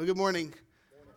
Well, good morning.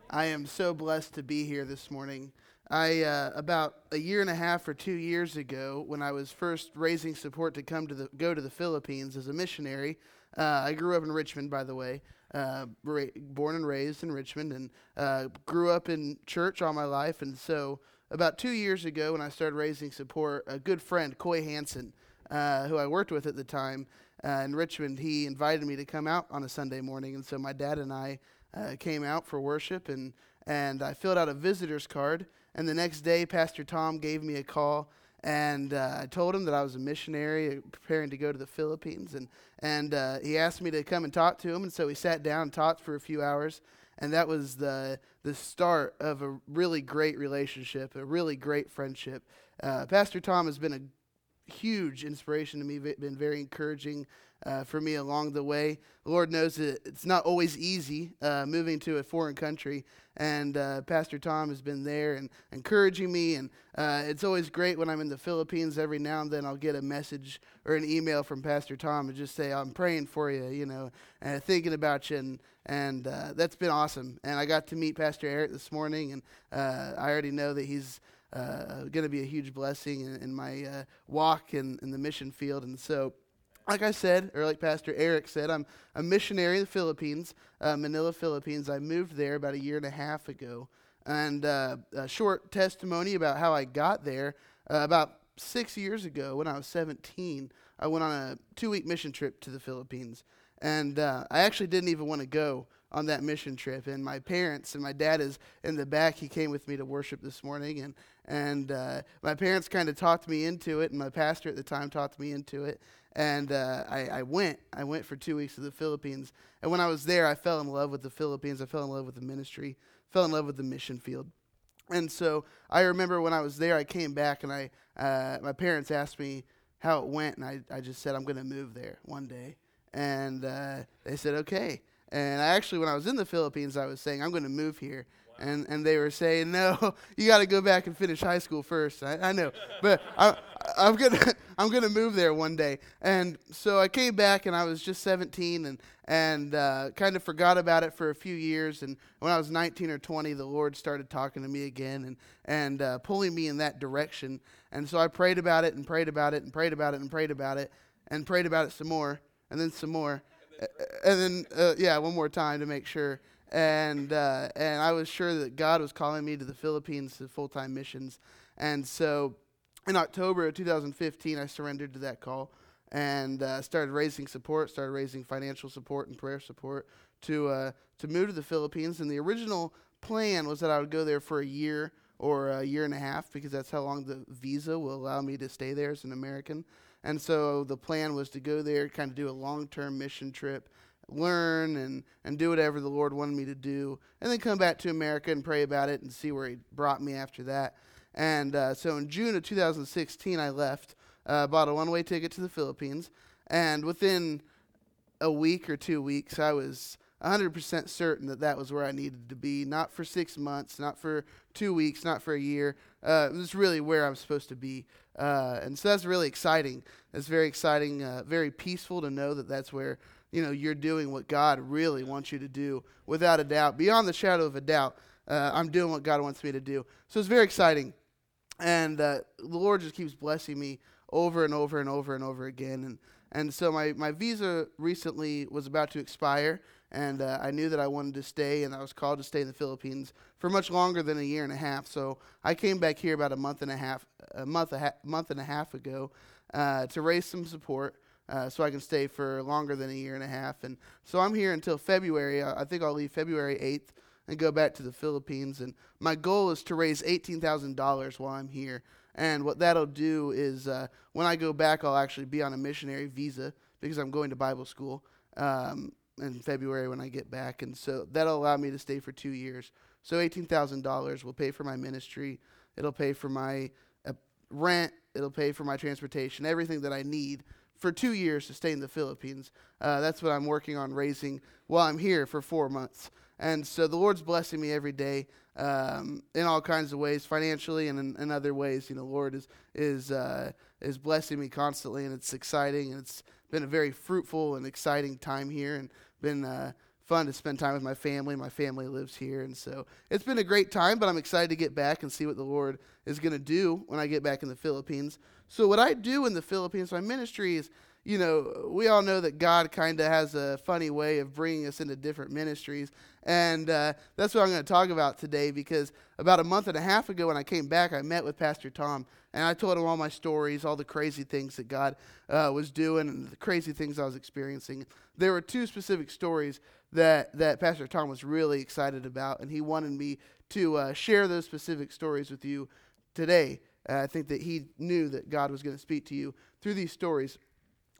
I am so blessed to be here this morning. I uh, about a year and a half or two years ago, when I was first raising support to come to the go to the Philippines as a missionary. Uh, I grew up in Richmond, by the way, uh, ra- born and raised in Richmond, and uh, grew up in church all my life. And so, about two years ago, when I started raising support, a good friend, Coy Hansen, uh, who I worked with at the time uh, in Richmond, he invited me to come out on a Sunday morning, and so my dad and I uh, came out for worship, and and I filled out a visitor's card. And the next day, Pastor Tom gave me a call, and uh, I told him that I was a missionary uh, preparing to go to the Philippines, and and uh, he asked me to come and talk to him, and so we sat down and talked for a few hours, and that was the the start of a really great relationship, a really great friendship. Uh, Pastor Tom has been a huge inspiration to me, been very encouraging uh, for me along the way. The Lord knows that it's not always easy uh, moving to a foreign country, and uh, Pastor Tom has been there and encouraging me. And uh, it's always great when I'm in the Philippines. Every now and then, I'll get a message or an email from Pastor Tom and just say, "I'm praying for you," you know, and thinking about you, and and uh, that's been awesome. And I got to meet Pastor Eric this morning, and uh, I already know that he's. Uh, going to be a huge blessing in, in my uh, walk in, in the mission field. And so like I said, or like Pastor Eric said, I'm a missionary in the Philippines, uh, Manila, Philippines. I moved there about a year and a half ago. And uh, a short testimony about how I got there. Uh, about six years ago, when I was 17, I went on a two week mission trip to the Philippines. And uh, I actually didn't even want to go on that mission trip. And my parents and my dad is in the back. He came with me to worship this morning. And, and uh, my parents kind of talked me into it, and my pastor at the time talked me into it and uh, I, I, went. I went for two weeks to the Philippines, and when I was there, I fell in love with the Philippines. I fell in love with the ministry, fell in love with the mission field, and so I remember when I was there, I came back, and I uh, my parents asked me how it went, and I, I just said I'm going to move there one day, and uh, they said okay. And I actually, when I was in the Philippines, I was saying I'm going to move here, and and they were saying, "No, you got to go back and finish high school first. I, I know, but I, I'm gonna I'm gonna move there one day." And so I came back, and I was just 17, and and uh, kind of forgot about it for a few years. And when I was 19 or 20, the Lord started talking to me again and and uh, pulling me in that direction. And so I prayed about it and prayed about it and prayed about it and prayed about it and prayed about it some more and then some more, and then uh, yeah, one more time to make sure and uh, and I was sure that God was calling me to the Philippines to full time missions, and so in October of 2015, I surrendered to that call and uh, started raising support, started raising financial support and prayer support to uh, to move to the Philippines. And the original plan was that I would go there for a year or a year and a half because that's how long the visa will allow me to stay there as an American. And so the plan was to go there, kind of do a long term mission trip learn and, and do whatever the Lord wanted me to do, and then come back to America and pray about it and see where He brought me after that. And uh, so in June of 2016, I left, uh, bought a one way ticket to the Philippines, and within a week or two weeks, I was 100% certain that that was where I needed to be. Not for six months, not for two weeks, not for a year. Uh, it was really where I'm supposed to be. Uh, and so that's really exciting. It's very exciting, uh, very peaceful to know that that's where you know you're doing what God really wants you to do, without a doubt, beyond the shadow of a doubt. Uh, I'm doing what God wants me to do. So it's very exciting, and uh, the Lord just keeps blessing me over and over and over and over again. And and so my my visa recently was about to expire, and uh, I knew that I wanted to stay, and I was called to stay in the Philippines for much longer than a year and a half. So I came back here about a month and a half, a month a ha- month and a half ago, uh, to raise some support uh, so I can stay for longer than a year and a half. And so I'm here until February. I, I think I'll leave February 8th and go back to the Philippines. And my goal is to raise $18,000 while I'm here. And what that'll do is uh, when I go back, I'll actually be on a missionary visa because I'm going to Bible school um, in February when I get back. And so that'll allow me to stay for two years. So $18,000 will pay for my ministry, it'll pay for my uh, rent, it'll pay for my transportation, everything that I need for two years to stay in the Philippines. Uh, that's what I'm working on raising while I'm here for four months. And so the Lord's blessing me every day um, in all kinds of ways, financially and in, in other ways. You know, Lord is is uh, is blessing me constantly, and it's exciting, and it's been a very fruitful and exciting time here, and been uh, fun to spend time with my family. My family lives here, and so it's been a great time. But I'm excited to get back and see what the Lord is going to do when I get back in the Philippines. So what I do in the Philippines, my ministry is you know, we all know that God kind of has a funny way of bringing us into different ministries. And uh, that's what I'm going to talk about today because about a month and a half ago, when I came back, I met with Pastor Tom and I told him all my stories, all the crazy things that God uh, was doing, and the crazy things I was experiencing. There were two specific stories that, that Pastor Tom was really excited about, and he wanted me to uh, share those specific stories with you today. Uh, I think that he knew that God was going to speak to you through these stories.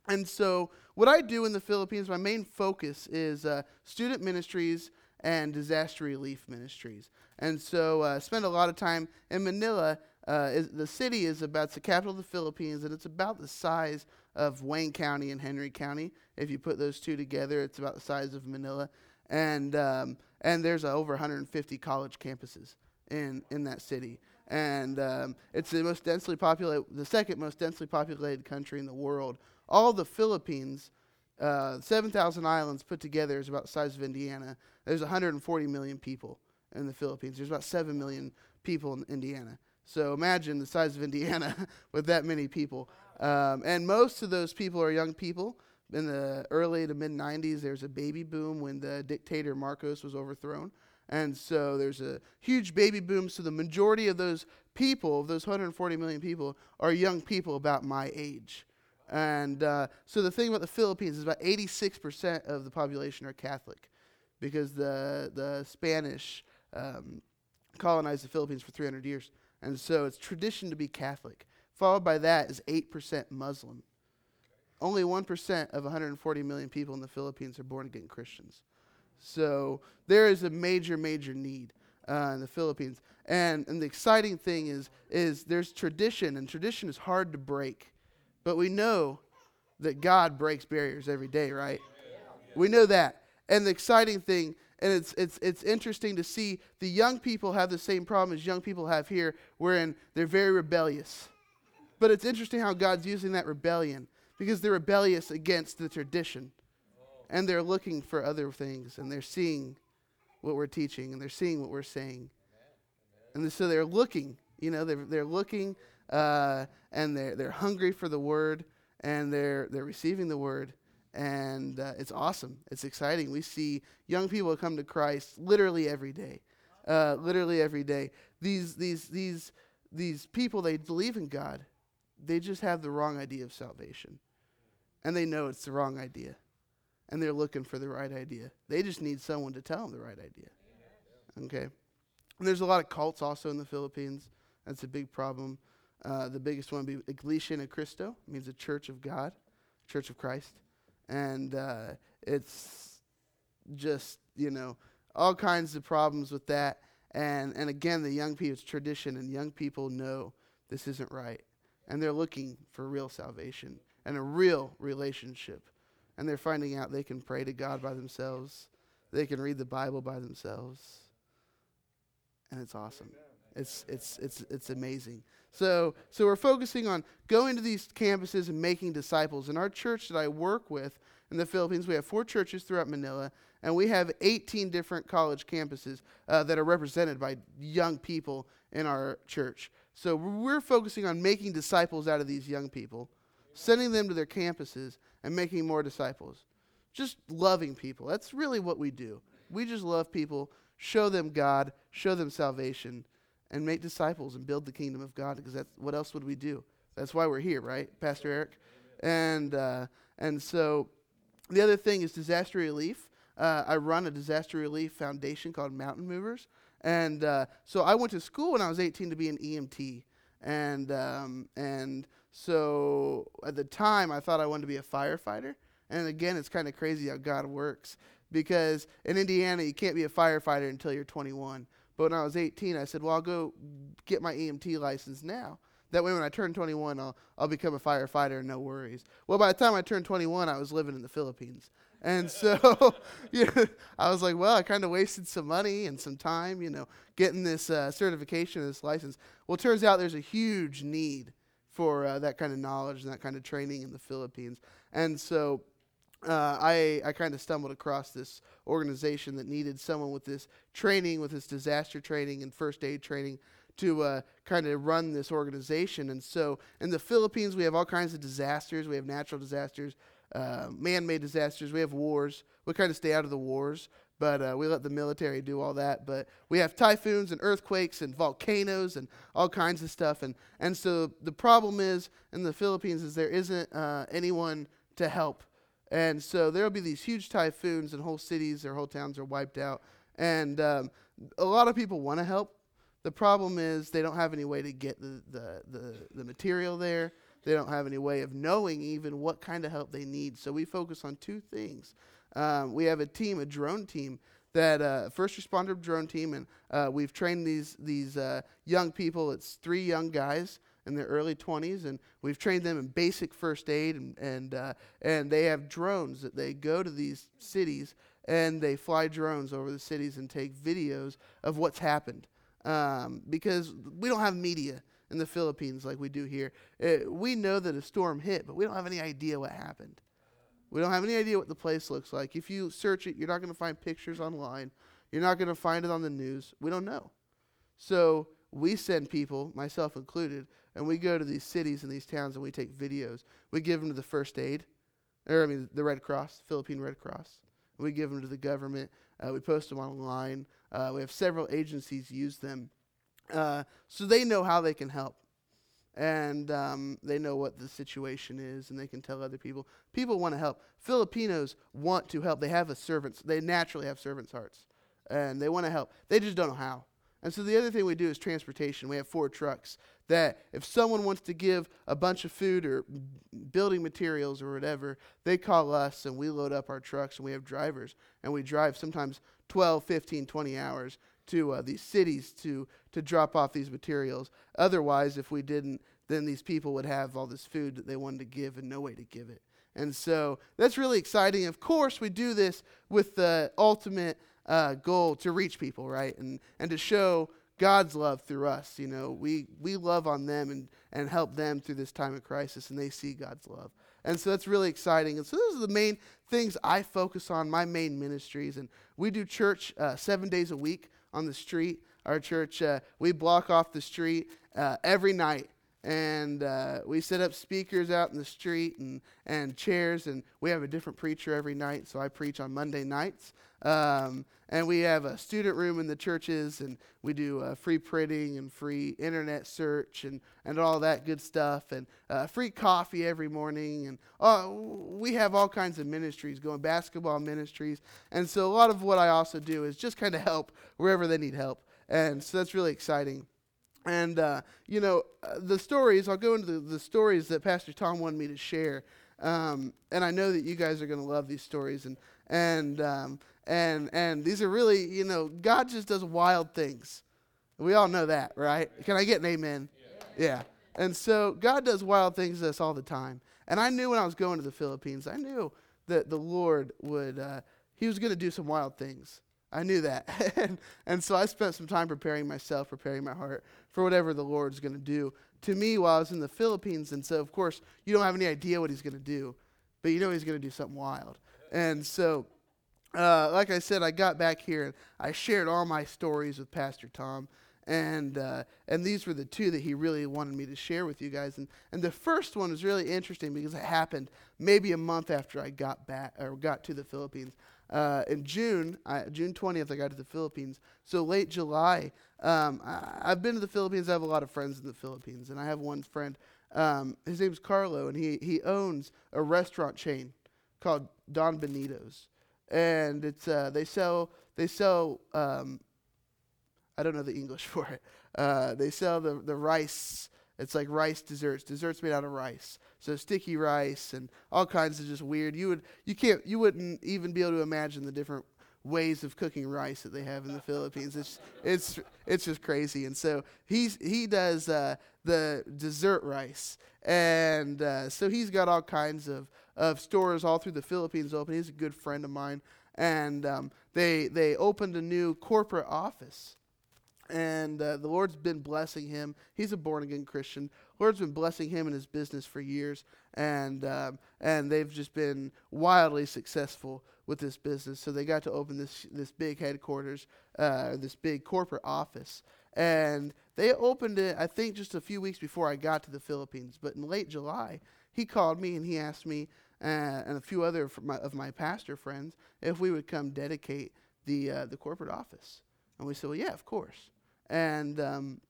And so, what I do in the Philippines, my main focus is uh, student ministries and disaster relief ministries. And so, uh, spend a lot of time in Manila. Uh, is, the city is about the capital of the Philippines, and it's about the size of Wayne County and Henry County. If you put those two together, it's about the size of Manila. And um, and there's uh, over 150 college campuses in in that city and um, it's the most densely populated, the second most densely populated country in the world all the Philippines, uh, 7,000 islands put together is about the size of Indiana. There's 140 million people in the Philippines. There's about 7 million people in Indiana. So imagine the size of Indiana with that many people. Um, and most of those people are young people. In the early to mid 90s, there's a baby boom when the dictator Marcos was overthrown. And so there's a huge baby boom. So the majority of those people, of those 140 million people, are young people about my age. And uh, so the thing about the Philippines is about 86% of the population are Catholic because the, the Spanish um, colonized the Philippines for 300 years. And so it's tradition to be Catholic. Followed by that is 8% Muslim. Only 1% of 140 million people in the Philippines are born again Christians. So there is a major, major need uh, in the Philippines. And, and the exciting thing is, is there's tradition, and tradition is hard to break. But we know that God breaks barriers every day, right? We know that. And the exciting thing, and it's, it's, it's interesting to see the young people have the same problem as young people have here, wherein they're very rebellious. But it's interesting how God's using that rebellion because they're rebellious against the tradition. And they're looking for other things, and they're seeing what we're teaching, and they're seeing what we're saying. And so they're looking, you know, they're, they're looking uh, and they're they're hungry for the word, and they're they're receiving the word, and uh, it's awesome. It's exciting. We see young people come to Christ literally every day, uh, literally every day. These these these these people they believe in God, they just have the wrong idea of salvation, and they know it's the wrong idea, and they're looking for the right idea. They just need someone to tell them the right idea. Okay, and there's a lot of cults also in the Philippines. That's a big problem. Uh, the biggest one would be Iglesia ni Cristo, means a church of God, church of Christ. And uh, it's just, you know, all kinds of problems with that. And, and again, the young people's tradition, and young people know this isn't right. And they're looking for real salvation and a real relationship. And they're finding out they can pray to God by themselves, they can read the Bible by themselves. And it's awesome. It's, it's, it's, it's amazing. So, so we're focusing on going to these campuses and making disciples. In our church that I work with in the Philippines, we have four churches throughout Manila, and we have 18 different college campuses uh, that are represented by young people in our church. So we're focusing on making disciples out of these young people, sending them to their campuses, and making more disciples. Just loving people. That's really what we do. We just love people, show them God, show them salvation and make disciples and build the kingdom of God because that's what else would we do? That's why we're here, right, Pastor Eric? And uh, and so the other thing is disaster relief. Uh, I run a disaster relief foundation called Mountain Movers, and uh, so I went to school when I was 18 to be an EMT, and um, and so at the time I thought I wanted to be a firefighter. And again, it's kind of crazy how God works because in Indiana you can't be a firefighter until you're 21. But when I was 18, I said, well, I'll go get my EMT license now. That way, when I turn 21, I'll, I'll become a firefighter, no worries. Well, by the time I turned 21, I was living in the Philippines. And so, I was like, well, I kind of wasted some money and some time, you know, getting this uh, certification, this license. Well, it turns out there's a huge need for uh, that kind of knowledge and that kind of training in the Philippines. And so, uh, I, I kind of stumbled across this organization that needed someone with this training, with this disaster training and first aid training to uh, kind of run this organization. And so in the Philippines, we have all kinds of disasters. We have natural disasters, uh, man made disasters, we have wars. We kind of stay out of the wars, but uh, we let the military do all that. But we have typhoons and earthquakes and volcanoes and all kinds of stuff. And, and so the problem is in the Philippines is there isn't uh, anyone to help. And so there will be these huge typhoons and whole cities or whole towns are wiped out. And um, a lot of people want to help. The problem is they don't have any way to get the, the, the, the material there. They don't have any way of knowing even what kind of help they need. So we focus on two things. Um, we have a team, a drone team, that uh, first responder drone team, and uh, we've trained these these uh, young people. It's three young guys in their early 20s, and we've trained them in basic first aid, and and uh, and they have drones that they go to these cities and they fly drones over the cities and take videos of what's happened. Um, because we don't have media in the Philippines like we do here. It, uh, we know that a storm hit, but we don't have any idea what happened. We don't have any idea what the place looks like. If you search it, you're not going to find pictures online. You're not going to find it on the news. We don't know. So we send people, myself included, and we go to these cities and these towns and we take videos. We give them to the first aid, or I mean the Red Cross, Philippine Red Cross. We give them to the government. Uh, we post them online. Uh, we have several agencies use them, uh, so they know how they can help and um, they know what the situation is and they can tell other people people want to help filipinos want to help they have a servants they naturally have servants hearts and they want to help they just don't know how and so the other thing we do is transportation we have four trucks that if someone wants to give a bunch of food or building materials or whatever they call us and we load up our trucks and we have drivers and we drive sometimes 12 15 20 hours to uh, these cities to to drop off these materials. Otherwise, if we didn't, then these people would have all this food that they wanted to give and no way to give it. And so that's really exciting. Of course, we do this with the ultimate uh, goal to reach people, right? And and to show God's love through us. You know, we we love on them and and help them through this time of crisis, and they see God's love. And so that's really exciting. And so those are the main things I focus on, my main ministries. And we do church uh, seven days a week on the street. Our church, uh, we block off the street uh, every night. And uh, we set up speakers out in the street and, and chairs, and we have a different preacher every night. So I preach on Monday nights. Um, and we have a student room in the churches, and we do uh, free printing and free internet search and, and all that good stuff, and uh, free coffee every morning. And uh, we have all kinds of ministries going, basketball ministries. And so a lot of what I also do is just kind of help wherever they need help. And so that's really exciting. And, uh, you know, uh, the stories, I'll go into the, the, stories that Pastor Tom wanted me to share. Um, and I know that you guys are going to love these stories. And, and, um, and, and these are really, you know, God just does wild things. We all know that, right? Can I get an amen? Yeah. yeah. And so God does wild things to us all the time. And I knew when I was going to the Philippines, I knew that the Lord would, uh, He was going to do some wild things. I knew that. and, and so I spent some time preparing myself, preparing my heart for whatever the Lord's going to do to me while I was in the Philippines. And so, of course, you don't have any idea what He's going to do, but you know He's going to do something wild. And so, uh, like I said, I got back here and I shared all my stories with Pastor Tom. And, uh, and these were the two that he really wanted me to share with you guys. And, and the first one was really interesting because it happened maybe a month after I got back or got to the Philippines uh, in June, I, June 20th, I got to the Philippines. So late July, um, I, have been to the Philippines. I have a lot of friends in the Philippines, and I have one friend. Um, his name's Carlo, and he he owns a restaurant chain called Don Benito's, and it's uh, they sell they sell um, I don't know the English for it. Uh, they sell the the rice. It's like rice desserts, desserts made out of rice. So sticky rice and all kinds of just weird. You would you can't you wouldn't even be able to imagine the different ways of cooking rice that they have in the Philippines. It's it's it's just crazy. And so he's he does uh, the dessert rice, and uh, so he's got all kinds of of stores all through the Philippines open. He's a good friend of mine, and um, they they opened a new corporate office and uh, the Lord's been blessing him. He's a born again Christian. Lord's been blessing him in his business for years, and um, and they've just been wildly successful with this business. So they got to open this this big headquarters, uh, this big corporate office, and they opened it. I think just a few weeks before I got to the Philippines, but in late July, he called me and he asked me and a few other my, of my pastor friends if we would come dedicate the uh, the corporate office. And we said, well, yeah, of course. And um,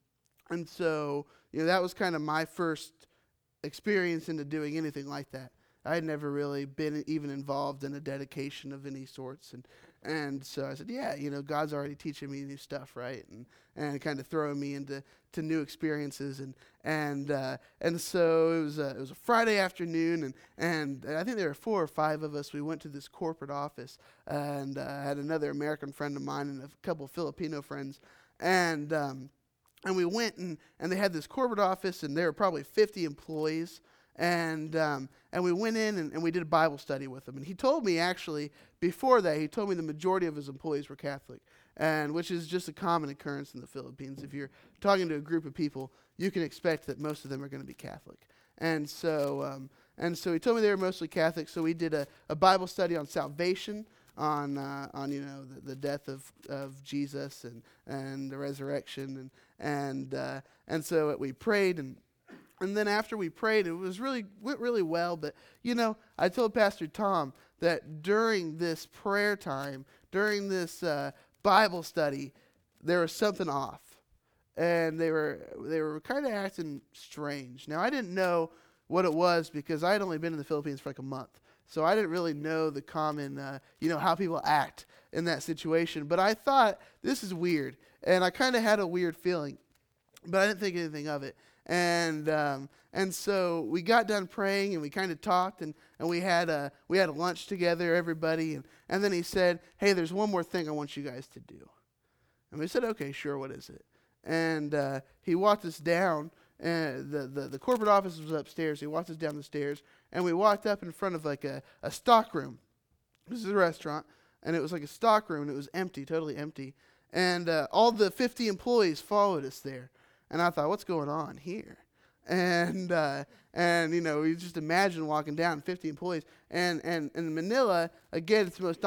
and so you know that was kind of my first experience into doing anything like that. I had never really been even involved in a dedication of any sorts, and and so I said, yeah, you know, God's already teaching me new stuff, right? And and kind of throwing me into to new experiences, and and uh, and so it was a, it was a Friday afternoon, and and I think there were four or five of us. We went to this corporate office, and uh, had another American friend of mine and a couple Filipino friends, and um, and we went and, and they had this corporate office and there were probably 50 employees and um, and we went in and, and, we did a bible study with him. and he told me actually before that he told me the majority of his employees were catholic. And which is just a common occurrence in the philippines. If you're talking to a group of people you can expect that most of them are going to be catholic. And so um, and so he told me they were mostly catholic. So we did a, a bible study on salvation on uh, on you know the, the death of, of Jesus and and the resurrection and and uh, and so we prayed and and then after we prayed it was really went really well. But you know I told Pastor Tom that during this prayer time during this uh, Bible study there was something off. And they were they were kind of acting strange. Now I didn't know what it was because I had only been in the Philippines for like a month. So I didn't really know the common, uh, you know, how people act in that situation. But I thought this is weird, and I kind of had a weird feeling, but I didn't think anything of it. And um, and so we got done praying, and we kind of talked, and, and we had a we had a lunch together, everybody, and and then he said, "Hey, there's one more thing I want you guys to do." And we said, "Okay, sure. What is it?" And uh, he walked us down and the, the, the corporate office was upstairs. He walked us down the stairs, and we walked up in front of like a, a stock room. This is a restaurant, and it was like a stock room, and it was empty, totally empty. And uh, all the 50 employees followed us there. And I thought, what's going on here? And uh, and you know, you just imagine walking down 50 employees. And and in Manila, again, it's the most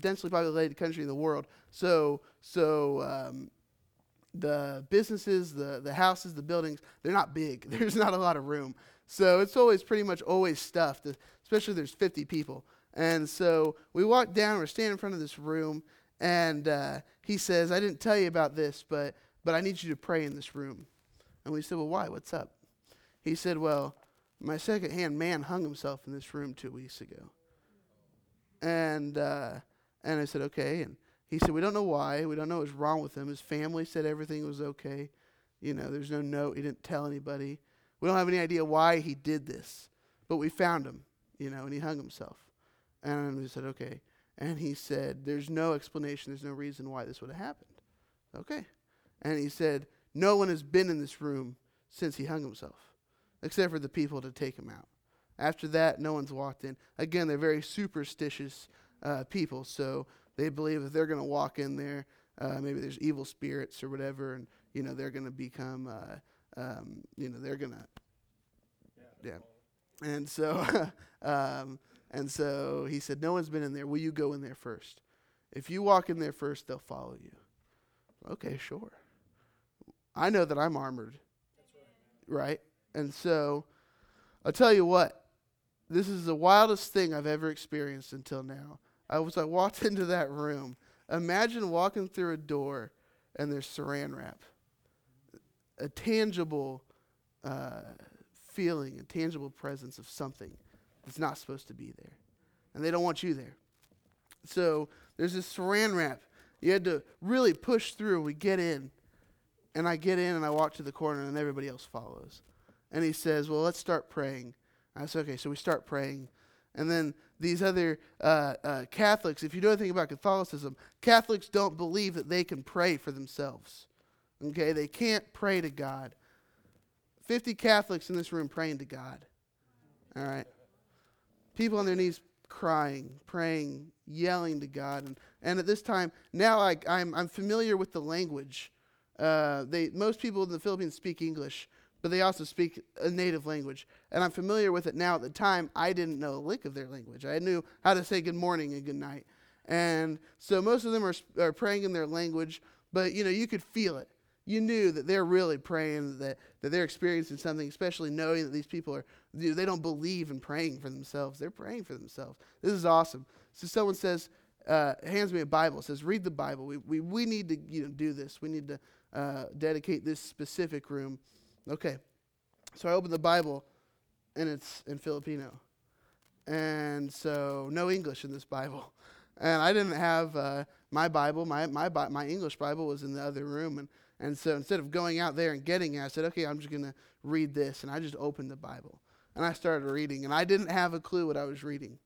densely populated country in the world. So so um, the businesses, the, the houses, the buildings, they're not big. There's not a lot of room. So it's always pretty much always stuffed, especially if there's 50 people. And so we walk down, we're standing in front of this room, and uh, he says, I didn't tell you about this, but, but I need you to pray in this room. And we said, Well, why? What's up? He said, Well, my second hand man hung himself in this room two weeks ago. And, uh, and I said, Okay. And he said, We don't know why. We don't know what's wrong with him. His family said everything was okay. You know, there's no note. He didn't tell anybody. We don't have any idea why he did this. But we found him, you know, and he hung himself. And we said, Okay. And he said, There's no explanation. There's no reason why this would have happened. Okay. And he said, No one has been in this room since he hung himself, except for the people to take him out. After that, no one's walked in. Again, they're very superstitious uh, people. So they believe that they're going to walk in there, uh, maybe there's evil spirits or whatever, and you know they're going to become, uh, um, you know, they're going to, yeah. And so, um, and so he said, "No one's been in there. Will you go in there first? If you walk in there first, they'll follow you." Okay, sure. I know that I'm armored, right. And so, I'll tell you what. This is the wildest thing I've ever experienced until now. I was I walked into that room. Imagine walking through a door and there's saran wrap. A tangible uh, feeling, a tangible presence of something that's not supposed to be there. And they don't want you there. So there's this saran wrap. You had to really push through. We get in. And I get in and I walk to the corner and everybody else follows. And he says, Well, let's start praying. I said, Okay, so we start praying. And then these other uh, uh, Catholics, if you know anything about Catholicism, Catholics don't believe that they can pray for themselves. Okay, they can't pray to God. 50 Catholics in this room praying to God. All right. People on their knees crying, praying, yelling to God. And, and at this time, now I, I'm, I'm familiar with the language uh, they most people in the Philippines speak English, but they also speak a native language, and I'm familiar with it now. At the time, I didn't know a lick of their language. I knew how to say good morning and good night, and so most of them are, are praying in their language. But you know, you could feel it. You knew that they're really praying that that they're experiencing something, especially knowing that these people are they don't believe in praying for themselves. They're praying for themselves. This is awesome. So someone says, uh, hands me a Bible, says, read the Bible. We, we, we need to you know, do this. We need to uh, dedicate this specific room. Okay. So I open the Bible, and it's in Filipino. And so no English in this Bible. And I didn't have uh, my Bible. My, my, my English Bible was in the other room. And, and so instead of going out there and getting it, I said, okay, I'm just to read this. And I just opened the Bible. And I started reading. And I didn't have a clue what I was reading.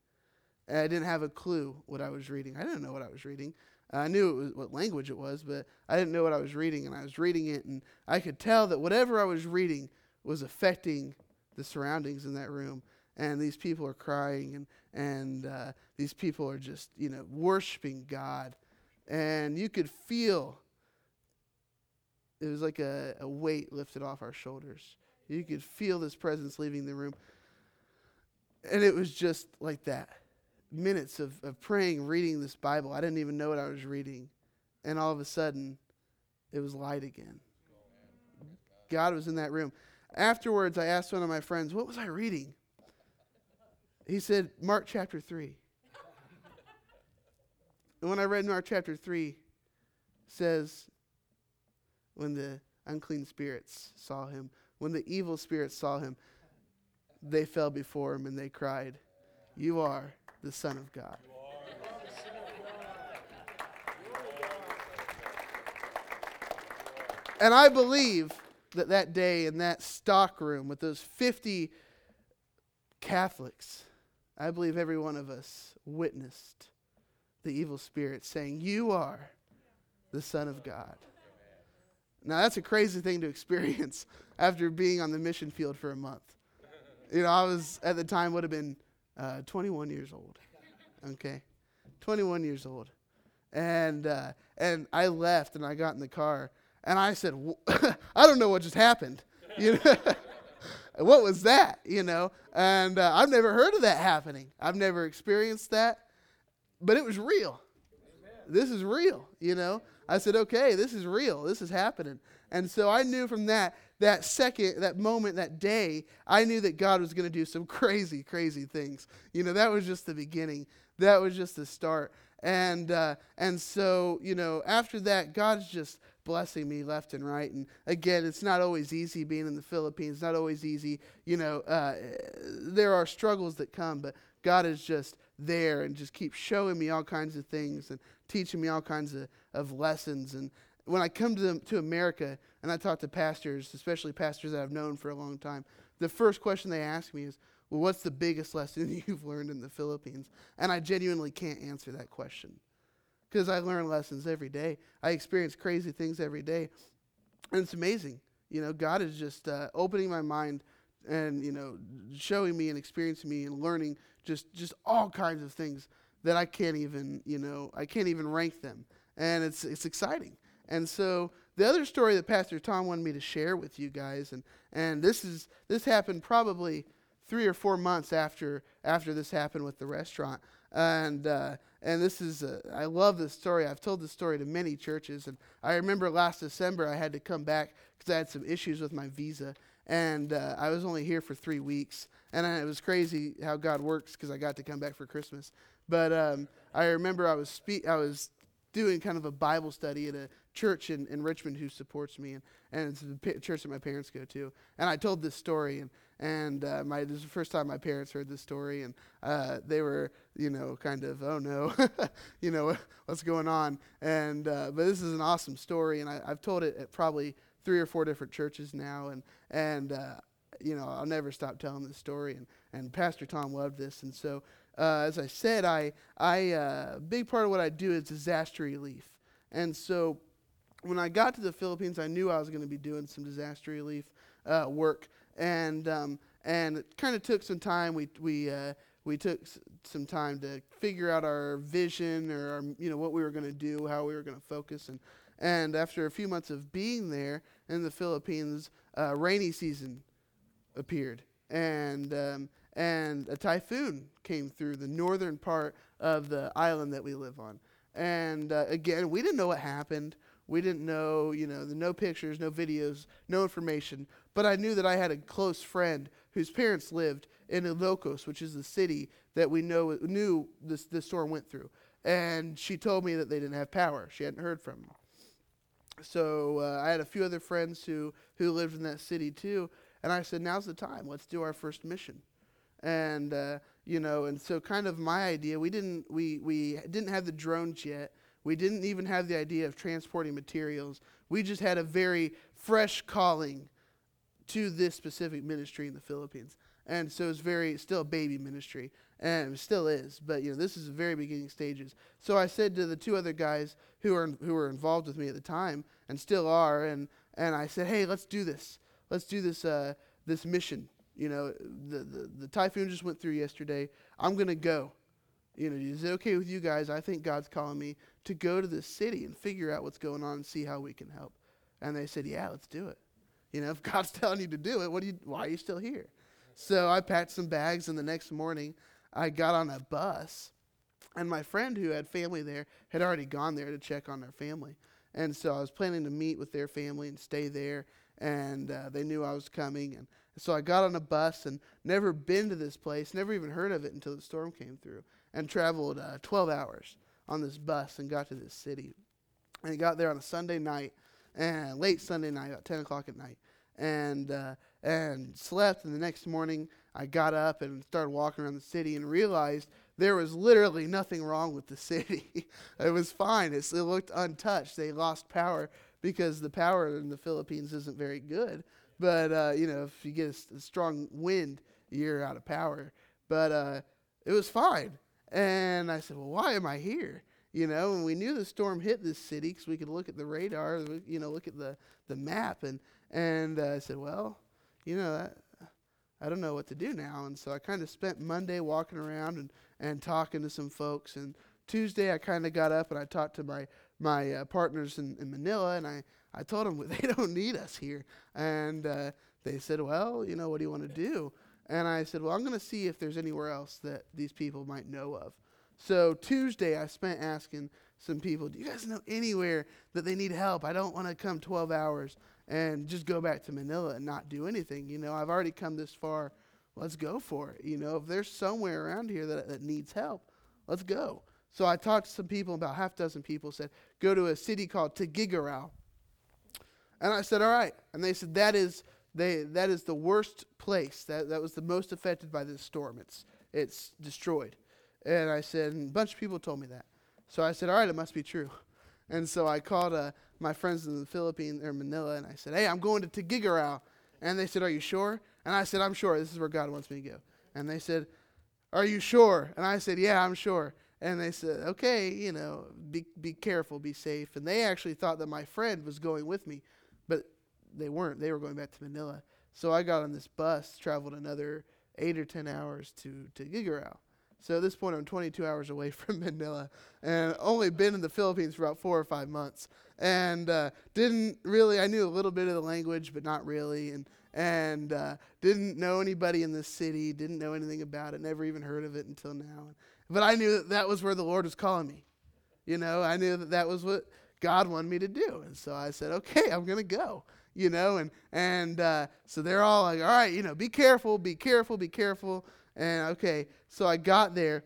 I didn't have a clue what I was reading. I didn't know what I was reading. I knew it was what language it was, but I didn't know what I was reading, and I was reading it, and I could tell that whatever I was reading was affecting the surroundings in that room. And these people are crying, and and uh, these people are just you know worshiping God, and you could feel it was like a, a weight lifted off our shoulders. You could feel this presence leaving the room, and it was just like that minutes of, of praying, reading this Bible. I didn't even know what I was reading. And all of a sudden, it was light again. God was in that room. Afterwards, I asked one of my friends, What was I reading? He said, Mark chapter 3. and when I read Mark chapter 3, says, When the unclean spirits saw him, when the evil spirits saw him, they fell before him and they cried, You are the Son of God. And I believe that that day in that stock room with those 50 Catholics, I believe every one of us witnessed the evil spirit saying, You are the Son of God. Now, that's a crazy thing to experience after being on the mission field for a month. You know, I was, at the time, would have been uh, 21 years old. Okay, 21 years old, and uh, and I left and I got in the car and I said, I don't know what just happened. You know. what was that? You know, and uh, I've never heard of that happening. I've never experienced that, but it was real. This is real. You know, I said, okay, this is real. This is happening. And so I knew from that that second, that moment, that day, I knew that God was going to do some crazy, crazy things. You know, that was just the beginning. That was just the start. And uh, and so you know, after that, God's just blessing me left and right. And again, it's not always easy being in the Philippines. Not always easy. You know, uh, there are struggles that come, but God is just there and just keeps showing me all kinds of things and teaching me all kinds of, of lessons. And when I come to, to America and I talk to pastors, especially pastors that I've known for a long time, the first question they ask me is, well, what's the biggest lesson you've learned in the Philippines? And I genuinely can't answer that question because I learn lessons every day. I experience crazy things every day. And it's amazing. You know, God is just uh, opening my mind and, you know, showing me and experiencing me and learning just, just all kinds of things that I can't even, you know, I can't even rank them. And it's, it's exciting. And so the other story that Pastor Tom wanted me to share with you guys, and, and this is this happened probably three or four months after after this happened with the restaurant. And uh, and this is uh, I love this story. I've told this story to many churches, and I remember last December I had to come back because I had some issues with my visa, and uh, I was only here for three weeks, and I, it was crazy how God works because I got to come back for Christmas. But um, I remember I was spe- I was doing kind of a Bible study at a church in, in Richmond who supports me, and, and it's the church that my parents go to. And I told this story, and, and uh, my, this is the first time my parents heard this story, and uh, they were, you know, kind of, oh no, you know, what's going on? And, uh, but this is an awesome story, and I, I've told it at probably three or four different churches now, and, and uh, you know, I'll never stop telling this story. And, and Pastor Tom loved this, and so uh, as I said, I, I, uh, big part of what I do is disaster relief. And so when I got to the Philippines, I knew I was going to be doing some disaster relief uh, work. And, um, and it kind of took some time. We, we, uh, we took s- some time to figure out our vision or our, you know, what we were going to do, how we were going to focus. And, And after a few months of being there in the Philippines, uh, rainy season appeared, and um, and a typhoon came through the northern part of the island that we live on. And uh, again, we didn't know what happened. We didn't know, you know, the no pictures, no videos, no information. But I knew that I had a close friend whose parents lived in Ilocos, which is the city that we know knew this this storm went through. And she told me that they didn't have power. She hadn't heard from them. So uh, I had a few other friends who who lived in that city too, and I said, "Now's the time. Let's do our first mission." And uh, you know, and so kind of my idea. We didn't we we didn't have the drones yet. We didn't even have the idea of transporting materials. We just had a very fresh calling to this specific ministry in the Philippines. And so it's very still a baby ministry and still is, but you know, this is the very beginning stages. So I said to the two other guys who are who were involved with me at the time and still are and and I said, "Hey, let's do this. Let's do this uh, this mission. You know, the, the the typhoon just went through yesterday. I'm to go. You know, is it okay with you guys? I think God's calling me to go to this city and figure out what's going on and see how we can help. And they said, yeah, let's do it. You know, if God's telling you to do it, what do you, why are you still here? So I packed some bags, and the next morning I got on a bus. And my friend who had family there had already gone there to check on their family. And so I was planning to meet with their family and stay there. And uh, they knew I was coming. And so I got on a bus and never been to this place, never even heard of it until the storm came through and traveled uh, 12 hours on this bus and got to this city. And he got there on a Sunday night, and late Sunday night, about 10 o'clock at night, and uh, and slept. And the next morning, I got up and started walking around the city and realized there was literally nothing wrong with the city. it was fine. It's, it looked untouched. They lost power because the power in the Philippines isn't very good. But uh, you know, if you get a, a, strong wind, you're out of power. But uh, it was fine. And I said, well, why am I here? You know, and we knew the storm hit this city because we could look at the radar, you know, look at the, the map. And, and uh, I said, well, you know, I, I don't know what to do now. And so I kind of spent Monday walking around and, and talking to some folks. And Tuesday I kind of got up and I talked to my, my uh, partners in, in Manila. And I, I told them they don't need us here. And uh, they said, well, you know, what do you want to do? And I said, well, I'm going to see if there's anywhere else that these people might know of. So Tuesday, I spent asking some people, do you guys know anywhere that they need help? I don't want to come 12 hours and just go back to Manila and not do anything. You know, I've already come this far. Let's go for it. You know, if there's somewhere around here that, that needs help, let's go. So I talked to some people, about half dozen people, said, go to a city called Tuguegarao. And I said, all right. And they said, that is they, that is the worst place. That, that was the most affected by this storm. It's, it's destroyed. And I said, and a bunch of people told me that. So I said, all right, it must be true. And so I called uh, my friends in the Philippines or Manila, and I said, hey, I'm going to Tuguegarao. And they said, are you sure? And I said, I'm sure. This is where God wants me to go. And they said, are you sure? And I said, yeah, I'm sure. And they said, okay, you know, be, be careful, be safe. And they actually thought that my friend was going with me they weren't. They were going back to Manila. So I got on this bus, traveled another eight or ten hours to Tuguegarao. So at this point, I'm 22 hours away from Manila, and only been in the Philippines for about four or five months, and uh, didn't really. I knew a little bit of the language, but not really, and and uh, didn't know anybody in this city. Didn't know anything about it. Never even heard of it until now. But I knew that that was where the Lord was calling me. You know, I knew that that was what God wanted me to do, and so I said, "Okay, I'm going to go." You know, and and uh, so they're all like, all right, you know, be careful, be careful, be careful. And okay, so I got there.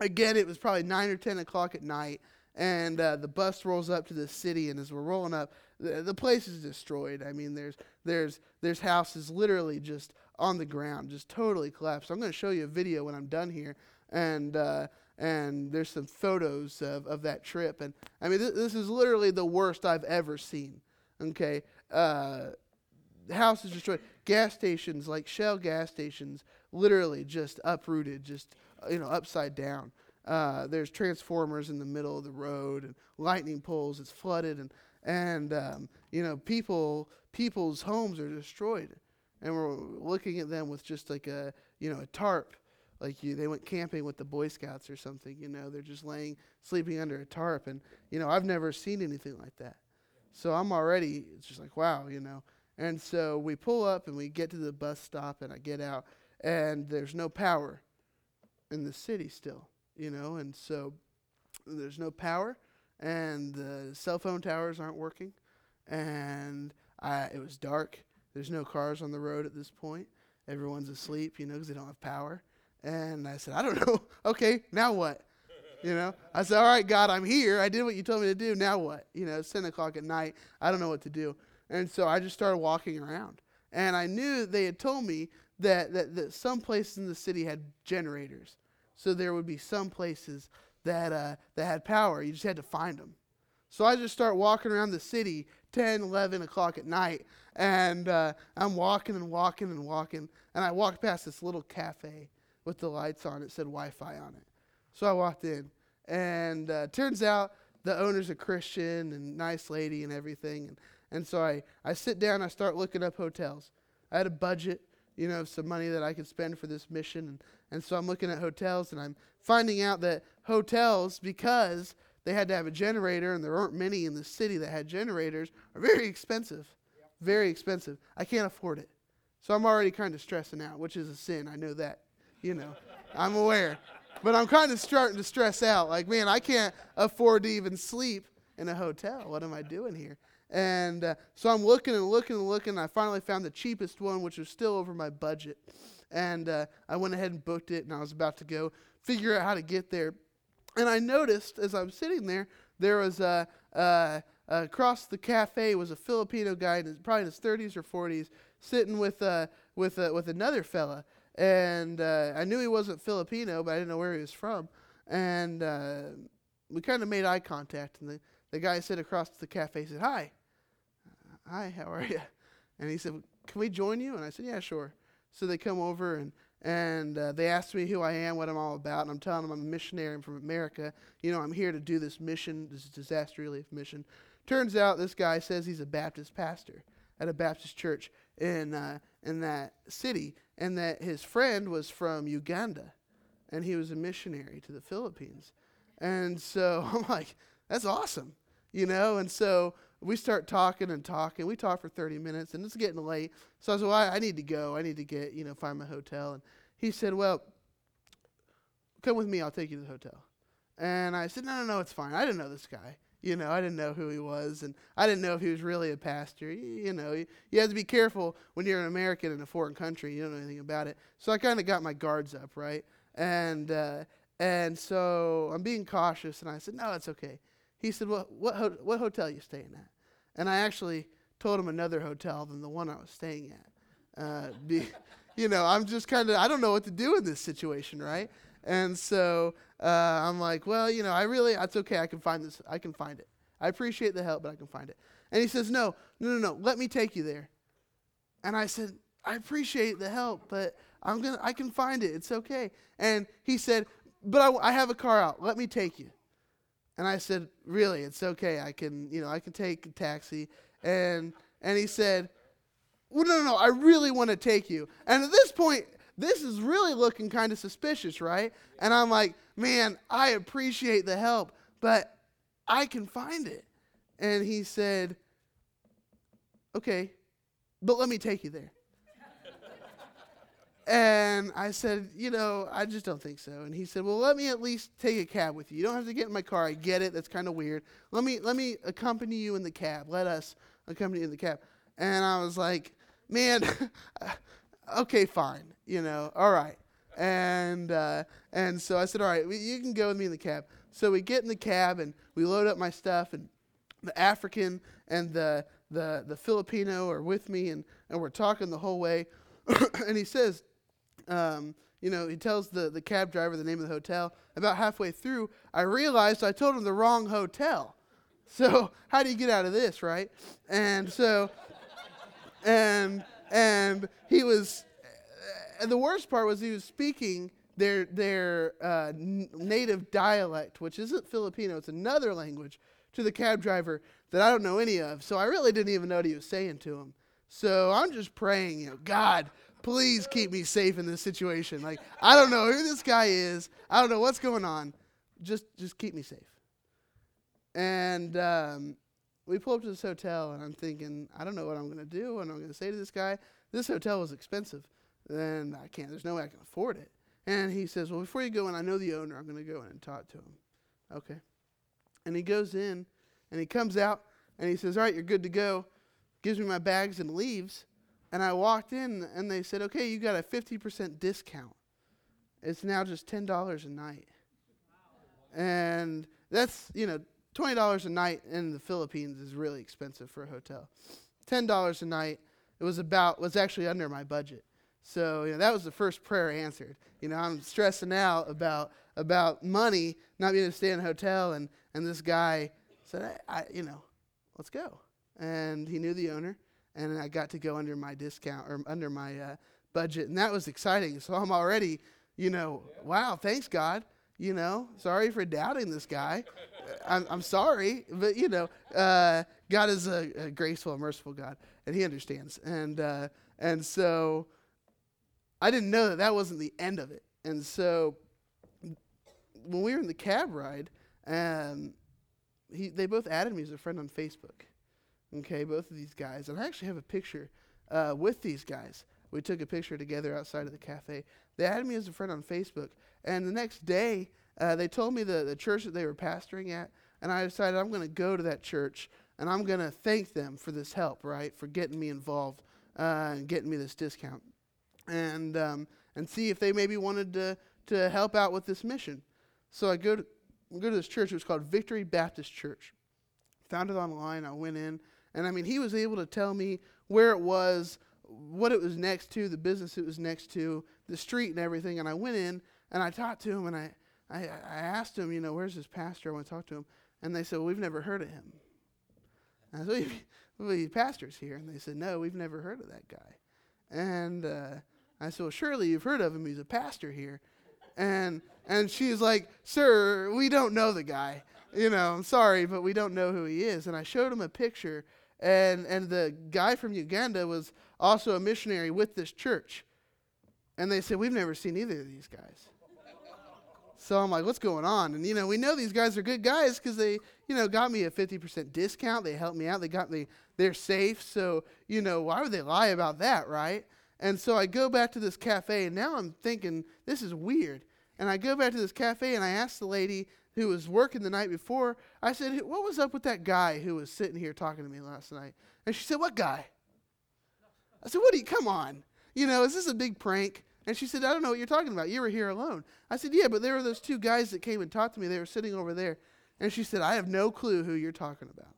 Again, it was probably nine or ten o'clock at night, and uh, the bus rolls up to the city. And as we're rolling up, the, the place is destroyed. I mean, there's there's there's houses literally just on the ground, just totally collapsed. I'm going to show you a video when I'm done here, and. Uh, and there's some photos of, of that trip. And I mean, th- this is literally the worst I've ever seen. Okay, uh, houses destroyed. Gas stations, like Shell gas stations, literally just uprooted, just uh, you know, upside down. Uh, there's transformers in the middle of the road and lightning poles. It's flooded and and um, you know people people's homes are destroyed, and we're looking at them with just like a you know a tarp, like you they went camping with the Boy Scouts or something. You know they're just laying sleeping under a tarp, and you know I've never seen anything like that. So I'm already, it's just like, wow, you know. And so we pull up and we get to the bus stop and I get out and there's no power in the city still, you know. And so there's no power and the cell phone towers aren't working. And I, it was dark. There's no cars on the road at this point. Everyone's asleep, you know, because they don't have power. And I said, I don't know. okay, now what? You know, I said, all right, God, I'm here. I did what you told me to do. Now what? You know, it's 10 o'clock at night. I don't know what to do. And so I just started walking around. And I knew they had told me that, that, that some places in the city had generators. So there would be some places that, uh, that had power. You just had to find them. So I just start walking around the city 10, 11 o'clock at night. And uh, I'm walking and walking and walking. And I walked past this little cafe with the lights on. It said Wi Fi on it. So I walked in. And uh, turns out the owner's a Christian and nice lady and everything. And, and so I, I sit down, I start looking up hotels. I had a budget, you know, some money that I could spend for this mission. And, and so I'm looking at hotels and I'm finding out that hotels, because they had to have a generator and there aren't many in the city that had generators, are very expensive. Very expensive. I can't afford it. So I'm already kind of stressing out, which is a sin. I know that. You know, I'm aware. But I'm kind of starting to stress out. Like, man, I can't afford to even sleep in a hotel. What am I doing here? And uh, so I'm looking and looking and looking. And I finally found the cheapest one, which was still over my budget. And uh, I went ahead and booked it, and I was about to go figure out how to get there. And I noticed as I'm sitting there, there was a, uh, across the cafe was a Filipino guy, in his, probably in his 30s or 40s, sitting with uh, with uh, with another fella and uh, I knew he wasn't Filipino, but I didn't know where he was from. And uh, we kind of made eye contact, and the, the guy said across the cafe, said, "Hi, hi, how are you?" And he said, "Can we join you?" And I said, "Yeah, sure." So they come over and and uh, they asked me who I am, what I'm all about, and I'm telling them I'm a missionary. I'm from America. You know, I'm here to do this mission, this disaster relief mission. Turns out this guy says he's a Baptist pastor at a Baptist church in uh, in that city, and that his friend was from Uganda and he was a missionary to the Philippines. And so I'm like, that's awesome, you know? And so we start talking and talking. We talk for 30 minutes and it's getting late. So I said, well, I, I need to go. I need to get, you know, find my hotel. And he said, well, come with me. I'll take you to the hotel. And I said, no, no, no, it's fine. I didn't know this guy. You know, I didn't know who he was, and I didn't know if he was really a pastor. You, know, you, have to be careful when you're an American in a foreign country. You don't know anything about it. So I kind of got my guards up, right? And uh, and so I'm being cautious, and I said, "No, it's okay." He said, "Well, what ho- what hotel you staying at?" And I actually told him another hotel than the one I was staying at. Uh, be, you know, I'm just kind of I don't know what to do in this situation, right? And so uh, I'm like, well, you know, I really, that's okay. I can find this. I can find it. I appreciate the help, but I can find it. And he says, no, no, no, no. Let me take you there. And I said, I appreciate the help, but I'm gonna, I can find it. It's okay. And he said, but I, I have a car out. Let me take you. And I said, really, it's okay. I can, you know, I can take a taxi. And and he said, well, no, no, no. I really want to take you. And at this point, this is really looking kind of suspicious, right? And I'm like, man, I appreciate the help, but I can find it. And he said, okay, but let me take you there. and I said, you know, I just don't think so. And he said, well, let me at least take a cab with you. You don't have to get in my car. I get it. That's kind of weird. Let me let me accompany you in the cab. Let us accompany you in the cab. And I was like, man, okay, fine, you know, all right. And uh, and so I said, all right, you can go with me in the cab. So we get in the cab and we load up my stuff, and the African and the the the Filipino are with me, and and we're talking the whole way. and he says, um, you know, he tells the the cab driver the name of the hotel. About halfway through, I realized I told him the wrong hotel. So how do you get out of this, right? And so, and and he was and the worst part was he was speaking their their uh, n- native dialect, which isn't Filipino; it's another language, to the cab driver that I don't know any of. So I really didn't even know what he was saying to him. So I'm just praying, you know, God, please keep me safe in this situation. Like I don't know who this guy is. I don't know what's going on. Just just keep me safe. And um, we pull up to this hotel, and I'm thinking, I don't know what I'm going to do, and I'm going to say to this guy, this hotel is expensive, and I can't. There's no way I can afford it. And he says, well, before you go in, I know the owner. I'm going to go in and talk to him. Okay. And he goes in, and he comes out, and he says, all right, you're good to go. Gives me my bags and leaves. And I walked in, and they said, okay, you got a 50% discount. It's now just $10 a night. And that's, you know, $20 a night in the Philippines is really expensive for a hotel. $10 a night, it was about, was actually under my budget. So, you know, that was the first prayer answered. You know, I'm stressing out about, about money, not being able to stay in a hotel. And, and this guy said, I, I, you know, let's go. And he knew the owner, and I got to go under my discount or under my uh, budget. And that was exciting. So I'm already, you know, wow, thanks, God. You know, sorry for doubting this guy. I'm, I'm sorry, but you know, uh, God is a, a, graceful and merciful God, and He understands. And uh, and so, I didn't know that that wasn't the end of it. And so, when we were in the cab ride, um, he they both added me as a friend on Facebook. Okay, both of these guys, and I actually have a picture uh, with these guys. We took a picture together outside of the cafe. They added me as a friend on Facebook, and the next day uh, they told me the, the church that they were pastoring at, and I decided I'm going to go to that church and I'm going to thank them for this help, right, for getting me involved uh, and getting me this discount, and um, and see if they maybe wanted to to help out with this mission. So I go to go to this church. It was called Victory Baptist Church. Found it online. I went in, and I mean, he was able to tell me where it was, what it was next to, the business it was next to, the street and everything. And I went in and I talked to him and I, I, I asked him, you know, where's this pastor? I want to talk to him. And they said, well, we've never heard of him. And I said, well, he pastor's here. And they said, no, we've never heard of that guy. And uh, I said, well, surely you've heard of him. He's a pastor here. And, and she's like, sir, we don't know the guy. You know, I'm sorry, but we don't know who he is. And I showed him a picture and and the guy from Uganda was also a missionary with this church. And they said, We've never seen either of these guys. So I'm like, what's going on? And you know, we know these guys are good guys because they, you know, got me a 50% discount. They helped me out. They got me, they're safe. So, you know, why would they lie about that, right? And so I go back to this cafe, and now I'm thinking, this is weird. And I go back to this cafe, and I ask the lady who was working the night before, I said, What was up with that guy who was sitting here talking to me last night? And she said, What guy? I said, What do you, come on. You know, is this a big prank? And she said, I don't know what you're talking about. You were here alone. I said, Yeah, but there were those two guys that came and talked to me. They were sitting over there. And she said, I have no clue who you're talking about.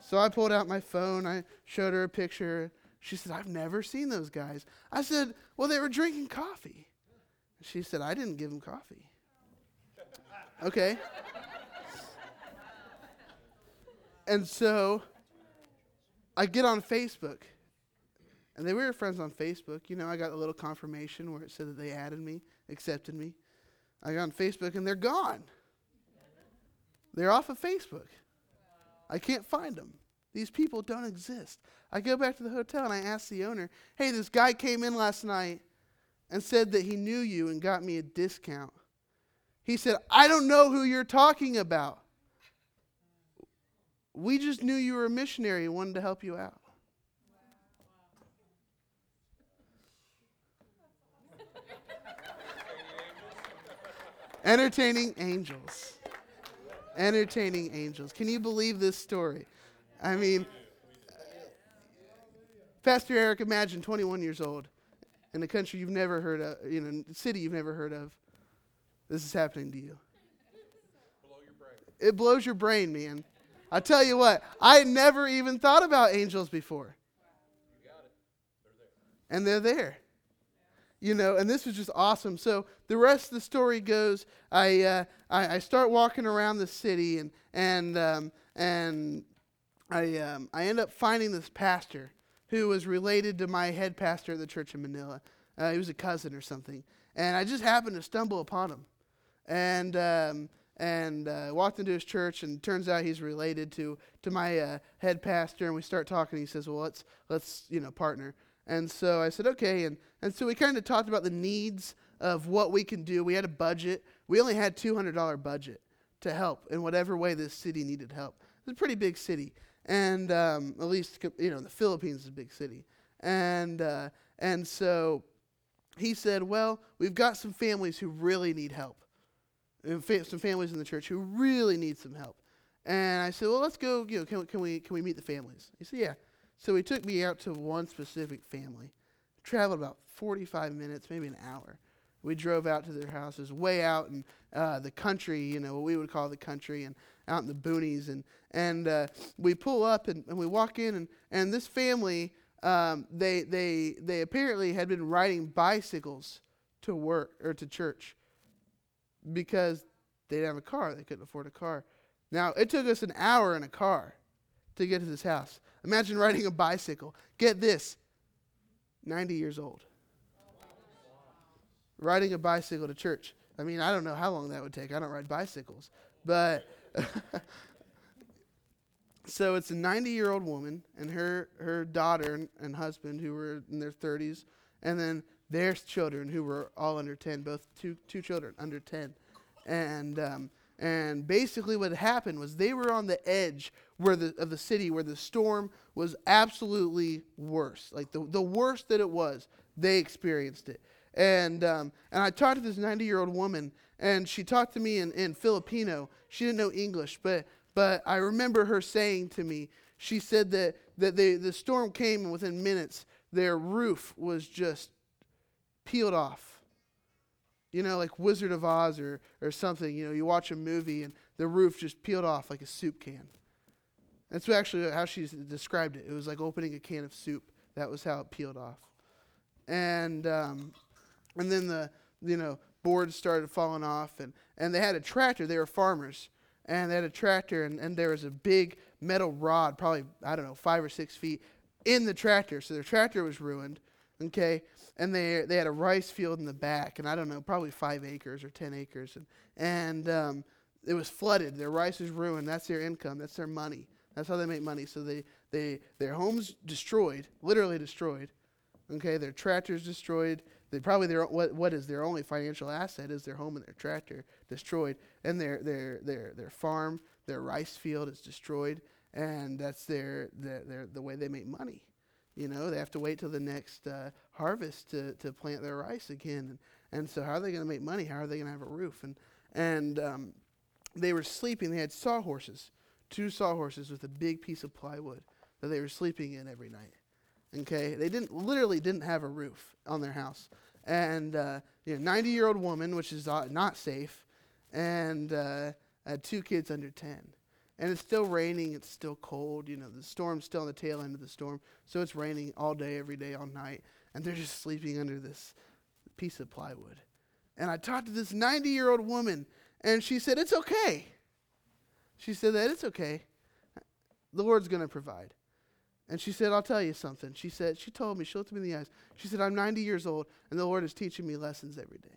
So I pulled out my phone. I showed her a picture. She said, I've never seen those guys. I said, Well, they were drinking coffee. She said, I didn't give them coffee. Okay? and so I get on Facebook. And they were friends on Facebook. You know, I got a little confirmation where it said that they added me, accepted me. I got on Facebook and they're gone. They're off of Facebook. I can't find them. These people don't exist. I go back to the hotel and I ask the owner, hey, this guy came in last night and said that he knew you and got me a discount. He said, I don't know who you're talking about. We just knew you were a missionary and wanted to help you out. Entertaining angels. Entertaining angels. Can you believe this story? I mean, Pastor Eric, imagine 21 years old in a country you've never heard of, you know, city you've never heard of this is happening to you. It blows your brain, man. I tell you what, I never even thought about angels before. They're and they're there. You know, and this was just awesome. So the rest of the story goes: I uh, I, I, start walking around the city, and and um, and I um, I end up finding this pastor who was related to my head pastor at the church in Manila. Uh, he was a cousin or something, and I just happened to stumble upon him and um, and uh, walked into his church, and turns out he's related to to my uh, head pastor. And we start talking. He says, "Well, let's let's you know partner." And so I said, "Okay." And and so we kind of talked about the needs of what we can do. We had a budget. We only had two hundred dollar budget to help in whatever way this city needed help. It's a pretty big city, and um, at least you know the Philippines is a big city, and uh, and so he said, "Well, we've got some families who really need help, and fa- some families in the church who really need some help." And I said, "Well, let's go. You know, can, can we can we meet the families?" He said, "Yeah." So he took me out to one specific family. Traveled about 45 minutes, maybe an hour. We drove out to their houses, way out in uh, the country, you know, what we would call the country, and out in the boonies. And, and uh, we pull up and, and we walk in, and, and this family, um, they, they, they apparently had been riding bicycles to work or to church because they didn't have a car. They couldn't afford a car. Now, it took us an hour in a car to get to this house. Imagine riding a bicycle. Get this 90 years old. Riding a bicycle to church. I mean, I don't know how long that would take. I don't ride bicycles. But so it's a 90 year old woman and her, her daughter and, and husband who were in their 30s, and then their children who were all under 10, both two, two children under 10. And um, and basically, what happened was they were on the edge where the, of the city where the storm was absolutely worse. Like the, the worst that it was, they experienced it. And, um, and I talked to this 90 year old woman, and she talked to me in, in Filipino. She didn't know English, but, but I remember her saying to me, she said that, that they, the storm came, and within minutes, their roof was just peeled off you know, like Wizard of Oz or, or something. You know, you watch a movie and the roof just peeled off like a soup can. That's actually how she described it. It was like opening a can of soup. That was how it peeled off. And um, and then the you know boards started falling off, and and they had a tractor. They were farmers, and they had a tractor, and, and there was a big metal rod, probably I don't know five or six feet, in the tractor. So their tractor was ruined. Okay, and they they had a rice field in the back, and I don't know, probably five acres or ten acres, and and um, it was flooded. Their rice was ruined. That's their income. That's their money. That's how they make money. So they they their homes destroyed, literally destroyed. Okay, their tractors destroyed. They probably their what what is their only financial asset is their home and their tractor destroyed, and their their their their farm, their rice field is destroyed, and that's their their, their the way they make money. You know, they have to wait till the next uh, harvest to, to plant their rice again. And, and so, how are they going to make money? How are they going to have a roof? And, and um, they were sleeping. They had sawhorses, two sawhorses with a big piece of plywood that they were sleeping in every night. Okay, they didn't literally didn't have a roof on their house, and uh, you know, 90 year old woman, which is not safe, and uh, two kids under 10 and it's still raining. It's still cold. You know, the storm's still on the tail end of the storm. So it's raining all day, every day, all night. And they're just sleeping under this piece of plywood. And I talked to this 90 year old woman, and she said, It's okay. She said that it's okay. The Lord's going to provide. And she said, I'll tell you something. She said, She told me, she looked me in the eyes. She said, I'm 90 years old, and the Lord is teaching me lessons every day.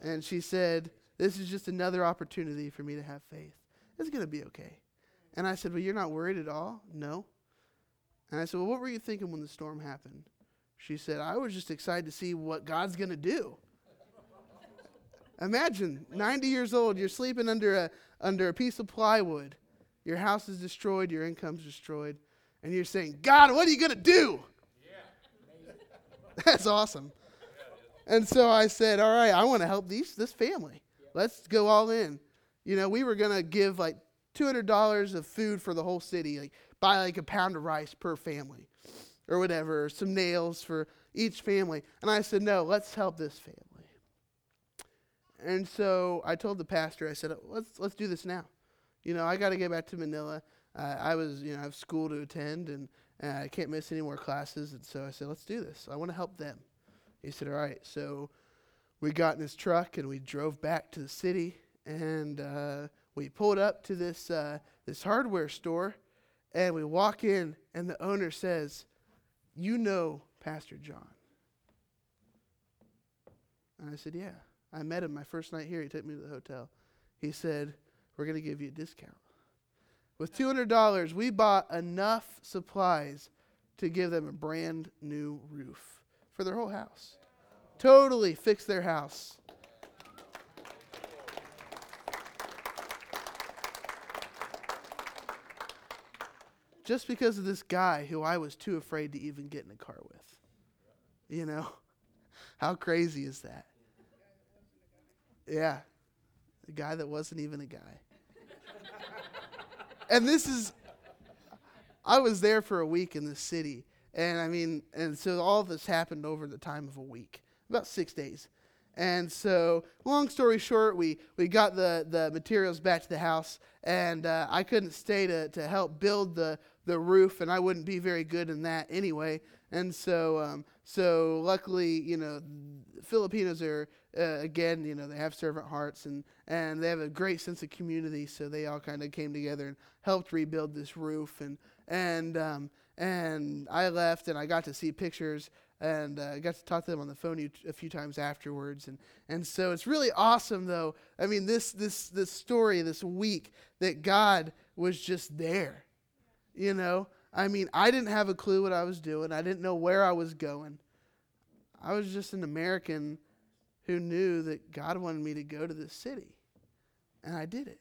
And she said, This is just another opportunity for me to have faith. It's going to be okay. And I said, Well, you're not worried at all? No. And I said, Well, what were you thinking when the storm happened? She said, I was just excited to see what God's going to do. Imagine, 90 years old, you're sleeping under a, under a piece of plywood. Your house is destroyed, your income's destroyed, and you're saying, God, what are you going to do? Yeah. That's awesome. And so I said, All right, I want to help these, this family. Let's go all in. You know, we were going to give like $200 of food for the whole city, like buy like a pound of rice per family or whatever, or some nails for each family. And I said, no, let's help this family. And so I told the pastor, I said, let's, let's do this now. You know, I got to get back to Manila. Uh, I was, you know, I have school to attend and uh, I can't miss any more classes. And so I said, let's do this. I want to help them. He said, all right. So we got in his truck and we drove back to the city and uh, we pulled up to this uh, this hardware store, and we walk in, and the owner says, "You know Pastor John." And I said, "Yeah, I met him my first night here. He took me to the hotel. He said, "We're going to give you a discount." With two hundred dollars, we bought enough supplies to give them a brand new roof for their whole house. Totally fix their house. Just because of this guy who I was too afraid to even get in a car with. You know? How crazy is that? Yeah. The guy that wasn't even a guy. and this is, I was there for a week in the city. And I mean, and so all this happened over the time of a week, about six days. And so, long story short, we, we got the, the materials back to the house, and uh, I couldn't stay to, to help build the, the roof, and I wouldn't be very good in that anyway. And so, um, so luckily, you know, Filipinos are uh, again, you know, they have servant hearts and and they have a great sense of community. So they all kind of came together and helped rebuild this roof. And and um, and I left, and I got to see pictures and uh, I got to talk to them on the phone a few times afterwards, and and so it's really awesome, though. I mean, this this this story this week that God was just there, you know. I mean, I didn't have a clue what I was doing. I didn't know where I was going. I was just an American who knew that God wanted me to go to this city, and I did it.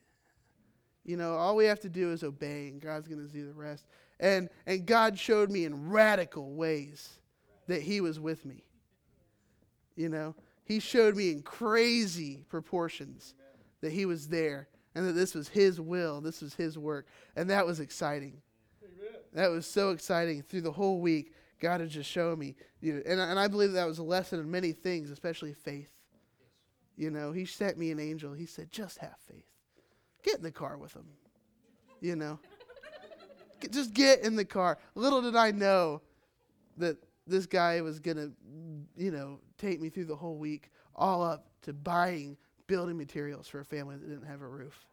You know, all we have to do is obey, and God's going to do the rest. And and God showed me in radical ways that he was with me. You know, he showed me in crazy proportions that he was there and that this was his will, this was his work. And that was exciting. That was so exciting. Through the whole week, God had just shown me. You know, and, and I believe that was a lesson in many things, especially faith. You know, he sent me an angel. He said, just have faith. Get in the car with him. You know, just get in the car. Little did I know that this guy was going to, you know, take me through the whole week, all up to buying building materials for a family that didn't have a roof.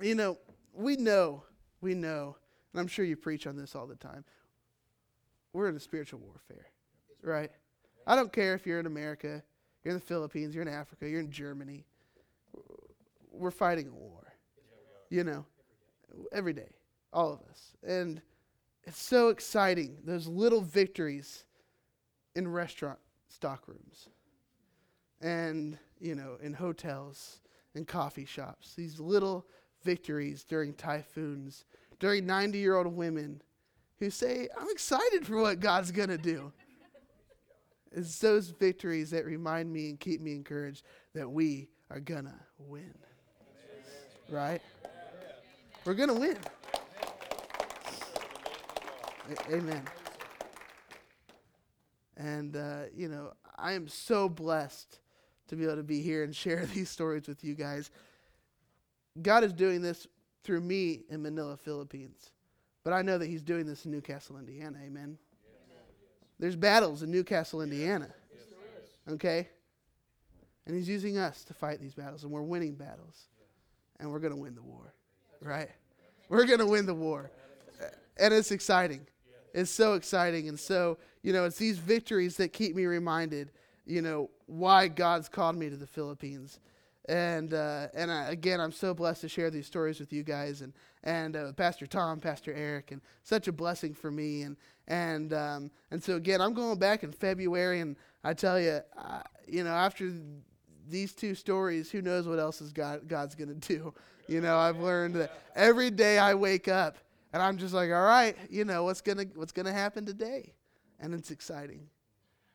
You know, we know, we know, and I'm sure you preach on this all the time. We're in a spiritual warfare, right? I don't care if you're in America, you're in the Philippines, you're in Africa, you're in Germany. We're fighting a war, you know, every day, all of us. And it's so exciting, those little victories in restaurant stock rooms and, you know, in hotels and coffee shops. These little victories during typhoons, during 90 year old women who say, I'm excited for what God's going to do. It's those victories that remind me and keep me encouraged that we are going to win. Right? We're going to win. Amen. And, uh, you know, I am so blessed to be able to be here and share these stories with you guys. God is doing this through me in Manila, Philippines. But I know that He's doing this in New Castle, Indiana. Amen. There's battles in New Castle, Indiana. Okay? And He's using us to fight these battles, and we're winning battles. And we're going to win the war, right? We're going to win the war. And it's exciting. It's so exciting. And so, you know, it's these victories that keep me reminded, you know, why God's called me to the Philippines. And uh, and I, again, I'm so blessed to share these stories with you guys and and uh, Pastor Tom, Pastor Eric, and such a blessing for me. And and um, and so again, I'm going back in February, and I tell you, uh, you know, after these two stories, who knows what else is God God's to do? You know, I've learned that every day I wake up and I'm just like, all right, you know, what's gonna what's gonna happen today? And it's exciting.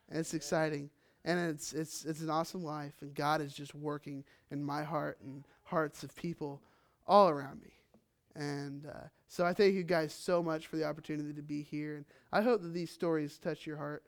And it's exciting. And it's it's it's an awesome life. And God is just working in my heart and hearts of people all around me. And uh, so I thank you guys so much for the opportunity to be here. And I hope that these stories touch your heart